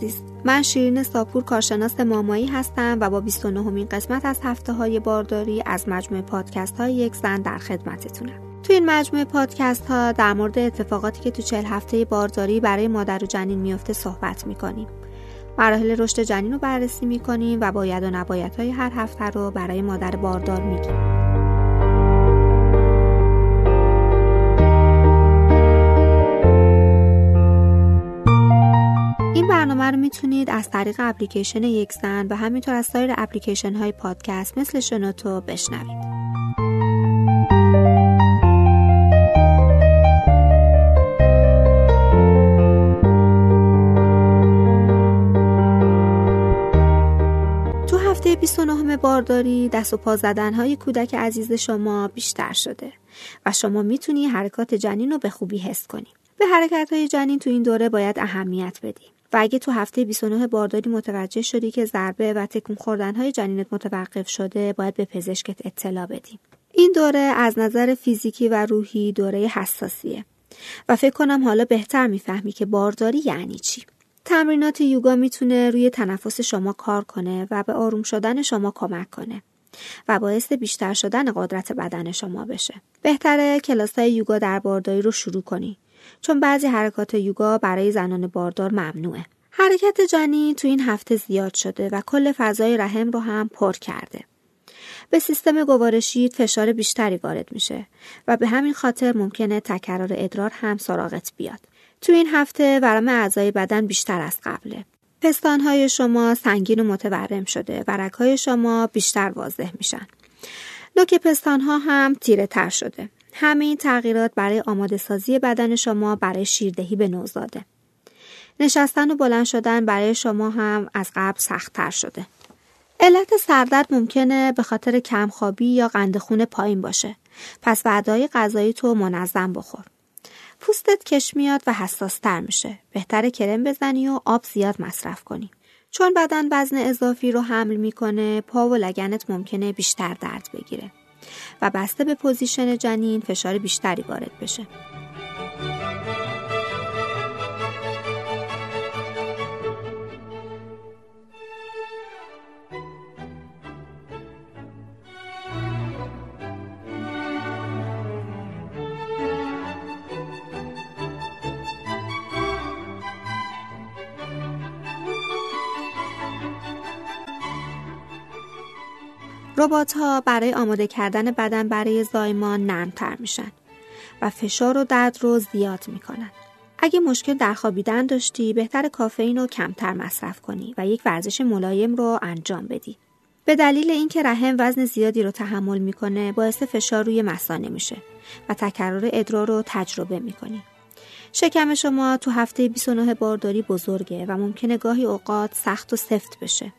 عزیز. من شیرین ساپور کارشناس مامایی هستم و با 29 مین قسمت از هفته های بارداری از مجموعه پادکست های یک زن در خدمتتونم. تو این مجموعه پادکست ها در مورد اتفاقاتی که تو چهل هفته بارداری برای مادر و جنین میفته صحبت می‌کنیم. مراحل رشد جنین رو بررسی می‌کنیم و باید و نباید های هر هفته رو برای مادر باردار میگیم. رو می‌تونید از طریق اپلیکیشن یک زن و همینطور از سایر اپلیکیشن های پادکست مثل شنوتو بشنوید. تو هفته 29 بارداری دست و پا زدن های کودک عزیز شما بیشتر شده و شما می‌تونی حرکات جنین رو به خوبی حس کنی. به حرکت های جنین تو این دوره باید اهمیت بدی. و اگه تو هفته 29 بارداری متوجه شدی که ضربه و تکون خوردن های جنینت متوقف شده باید به پزشکت اطلاع بدی. این دوره از نظر فیزیکی و روحی دوره حساسیه. و فکر کنم حالا بهتر می‌فهمی که بارداری یعنی چی. تمرینات یوگا می‌تونه روی تنفس شما کار کنه و به آروم شدن شما کمک کنه و باعث بیشتر شدن قدرت بدن شما بشه. بهتره کلاس های یوگا در بارداری رو شروع کنی. چون بعضی حرکات یوگا برای زنان باردار ممنوعه. حرکت جنین تو این هفته زیاد شده و کل فضای رحم رو هم پر کرده. به سیستم گوارشی فشار بیشتری وارد میشه و به همین خاطر ممکنه تکرار ادرار هم سراغت بیاد. تو این هفته ورم اعضای بدن بیشتر از قبله. پستانهای شما سنگین و متورم شده و رکهای شما بیشتر واضح میشن. نوک پستانها هم تیره تر شده. همه این تغییرات برای آماده سازی بدن شما برای شیردهی به نوزاده. نشستن و بلند شدن برای شما هم از قبل سختتر شده. علت سردرد ممکنه به خاطر کمخوابی یا قند خون پایین باشه. پس وعدهای غذایی تو منظم بخور. پوستت کش میاد و حساستر میشه. بهتر کرم بزنی و آب زیاد مصرف کنی. چون بدن وزن اضافی رو حمل می‌کنه پا و لگنت ممکنه بیشتر درد بگیره. و بسته به پوزیشن جنین فشار بیشتری وارد بشه. ربات ها برای آماده کردن بدن برای زایمان نرمتر میشن و فشار و درد رو زیاد می‌کنن. اگه مشکل در خوابیدن داشتی بهتر کافئین رو کمتر مصرف کنی و یک ورزش ملایم رو انجام بدی. به دلیل اینکه رحم وزن زیادی رو تحمل می‌کنه باعث فشار روی مثانه میشه و تکرار ادرار رو تجربه می‌کنی. شکم شما تو هفته 29 بارداری بزرگه و ممکنه گاهی اوقات سخت و سفت بشه.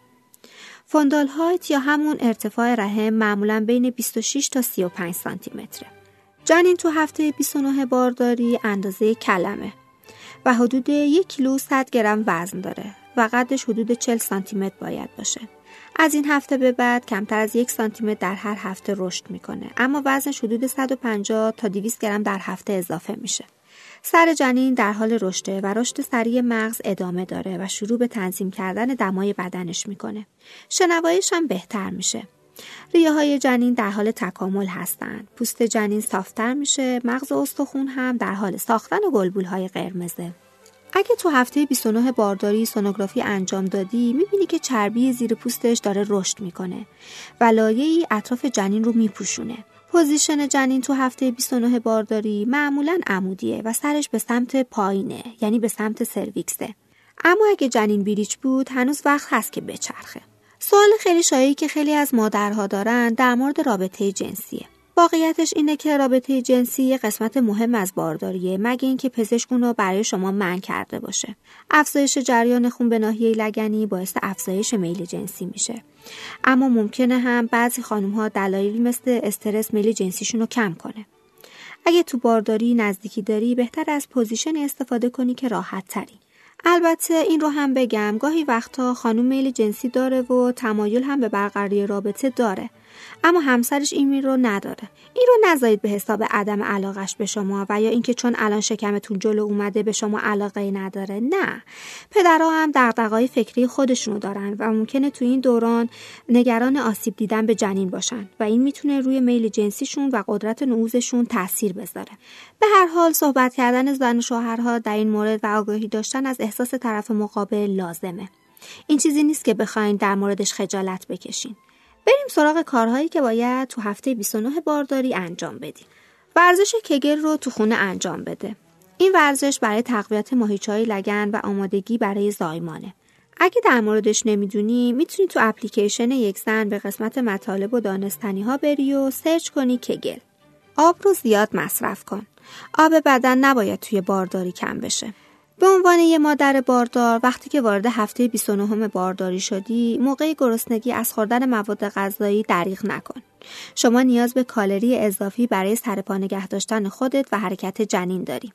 فوندال هایت یا همون ارتفاع رحم معمولا بین 26 تا 35 سانتی متره. جنین تو هفته 29 بارداری اندازه کلمه و حدود یک کیلو 100 گرم وزن داره و قدش حدود 40 سانتی متر باید باشه. از این هفته به بعد کمتر از یک سانتی متر در هر هفته رشد می‌کنه اما وزنش حدود 150 تا 200 گرم در هفته اضافه میشه. سر جنین در حال رشده و رشد سریع مغز ادامه داره و شروع به تنظیم کردن دمای بدنش می‌کنه. شنواییش هم بهتر میشه. ریه های جنین در حال تکامل هستند. پوست جنین صافتر میشه، مغز و استخون هم در حال ساختن گلبول های قرمزه. اگه تو هفته 29 بارداری سونوگرافی انجام دادی می‌بینی که چربی زیر پوستش داره رشد می‌کنه و لایه‌ای اطراف جنین رو میپوشونه. پوزیشن جنین تو هفته 29 بارداری معمولا عمودیه و سرش به سمت پایینه یعنی به سمت سرویکسه. اما اگه جنین breech بود هنوز وقت هست که بچرخه. سوال خیلی شایعی که خیلی از مادرها دارن در مورد رابطه جنسیه. واقعیتش اینه که رابطه جنسی یه قسمت مهم از بارداریه مگه اینکه پزشک اونو برای شما منع کرده باشه. افزایش جریان خون به ناحیه لگنی باعث افزایش میل جنسی میشه. اما ممکنه هم تو بعضی خانم ها دلایلی مثل استرس میل جنسیشون رو کم کنه. اگه تو بارداری نزدیکی داری بهتره از پوزیشنی استفاده کنی که راحت تری. البته این رو هم بگم گاهی وقتا خانوم میل جنسی داره و تمایل هم به برقراری رابطه داره. اما همسرش این میل رو نداره. این رو نذارید به حساب عدم علاقش به شما و یا اینکه چون الان شکمتون جلو اومده به شما علاقه نداره. نه. پدرها هم دغدغه‌های فکری خودشونو دارن و ممکنه تو این دوران نگران آسیب دیدن به جنین باشن و این می‌تونه روی میل جنسیشون و قدرت نعوزشون تاثیر بذاره. به هر حال صحبت کردن زن و شوهرها در این مورد و آگاهی داشتن از احساس طرف مقابل لازمه. این چیزی نیست که بخواین در موردش خجالت بکشین. بریم سراغ کارهایی که باید تو هفته 29 بارداری انجام بدیم. ورزش کگل رو تو خونه انجام بده. این ورزش برای تقویت ماهیچه‌های لگن و آمادگی برای زایمانه. اگه در موردش نمی‌دونی می‌تونی تو اپلیکیشن یک زن به قسمت مطالب و دانستنی ها بری و سرچ کنی کگل. آب رو زیاد مصرف کن. آب بدن نباید توی بارداری کم بشه. به عنوان یه مادر باردار وقتی که وارد هفته 29 بارداری شدی موقع گرسنگی از خوردن مواد غذایی دریغ نکن. شما نیاز به کالری اضافی برای سرپا نگه داشتن خودت و حرکت جنین داری.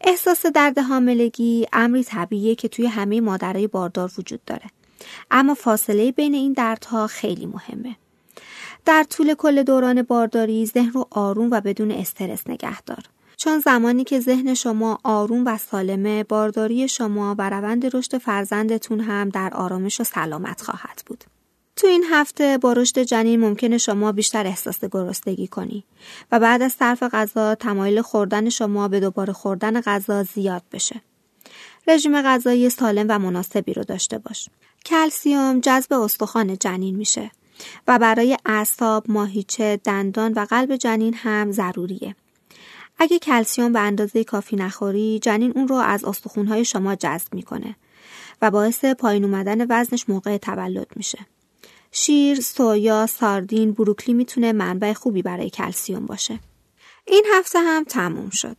احساس درد حاملگی امری طبیعیه که توی همه مادرای باردار وجود داره. اما فاصله بین این دردها خیلی مهمه. در طول کل دوران بارداری ذهن رو آروم و بدون استرس نگه دار. چون زمانی که ذهن شما آروم و سالمه بارداری شما و روند رشد فرزندتون هم در آرامش و سلامت خواهد بود. تو این هفته با رشد جنین ممکنه شما بیشتر احساس گرسنگی کنی و بعد از صرف غذا تمایل خوردن شما به دوباره خوردن غذا زیاد بشه. رژیم غذایی سالم و مناسبی رو داشته باش. کلسیوم جذب استخوان جنین میشه و برای اعصاب، ماهیچه، دندان و قلب جنین هم ضروریه. اگه کلسیوم به اندازه کافی نخوری جنین اون رو از استخونهای شما جذب می‌کنه و باعث پایین اومدن وزنش موقع تولد میشه. شیر، سویا، ساردین، بروکلی می‌تونه منبع خوبی برای کلسیوم باشه. این هفته هم تموم شد.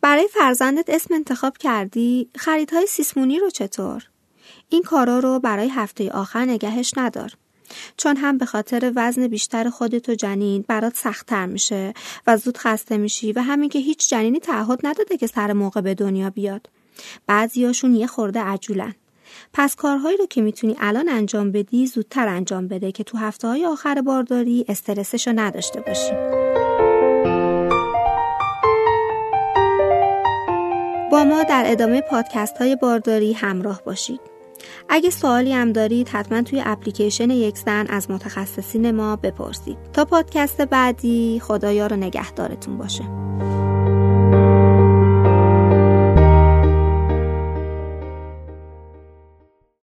برای فرزندت اسم انتخاب کردی؟ خریدهای سیسمونی رو چطور؟ این کارا رو برای هفته آخر نگهش ندار. چون هم به خاطر وزن بیشتر خودت و جنین برات سختتر میشه و زود خسته میشی و همین که هیچ جنینی تعهد نداده که سر موقع به دنیا بیاد. بعضیاشون یه خورده عجولن. پس کارهایی رو که می‌تونی الان انجام بدی زودتر انجام بده که تو هفته های آخر بارداری استرسش رو نداشته باشی. با ما در ادامه پادکست های بارداری همراه باشید. اگه سوالی هم دارید حتما توی اپلیکیشن یک زن از متخصصین ما بپرسید. تا پادکست بعدی خدایا رو نگهدارتون باشه.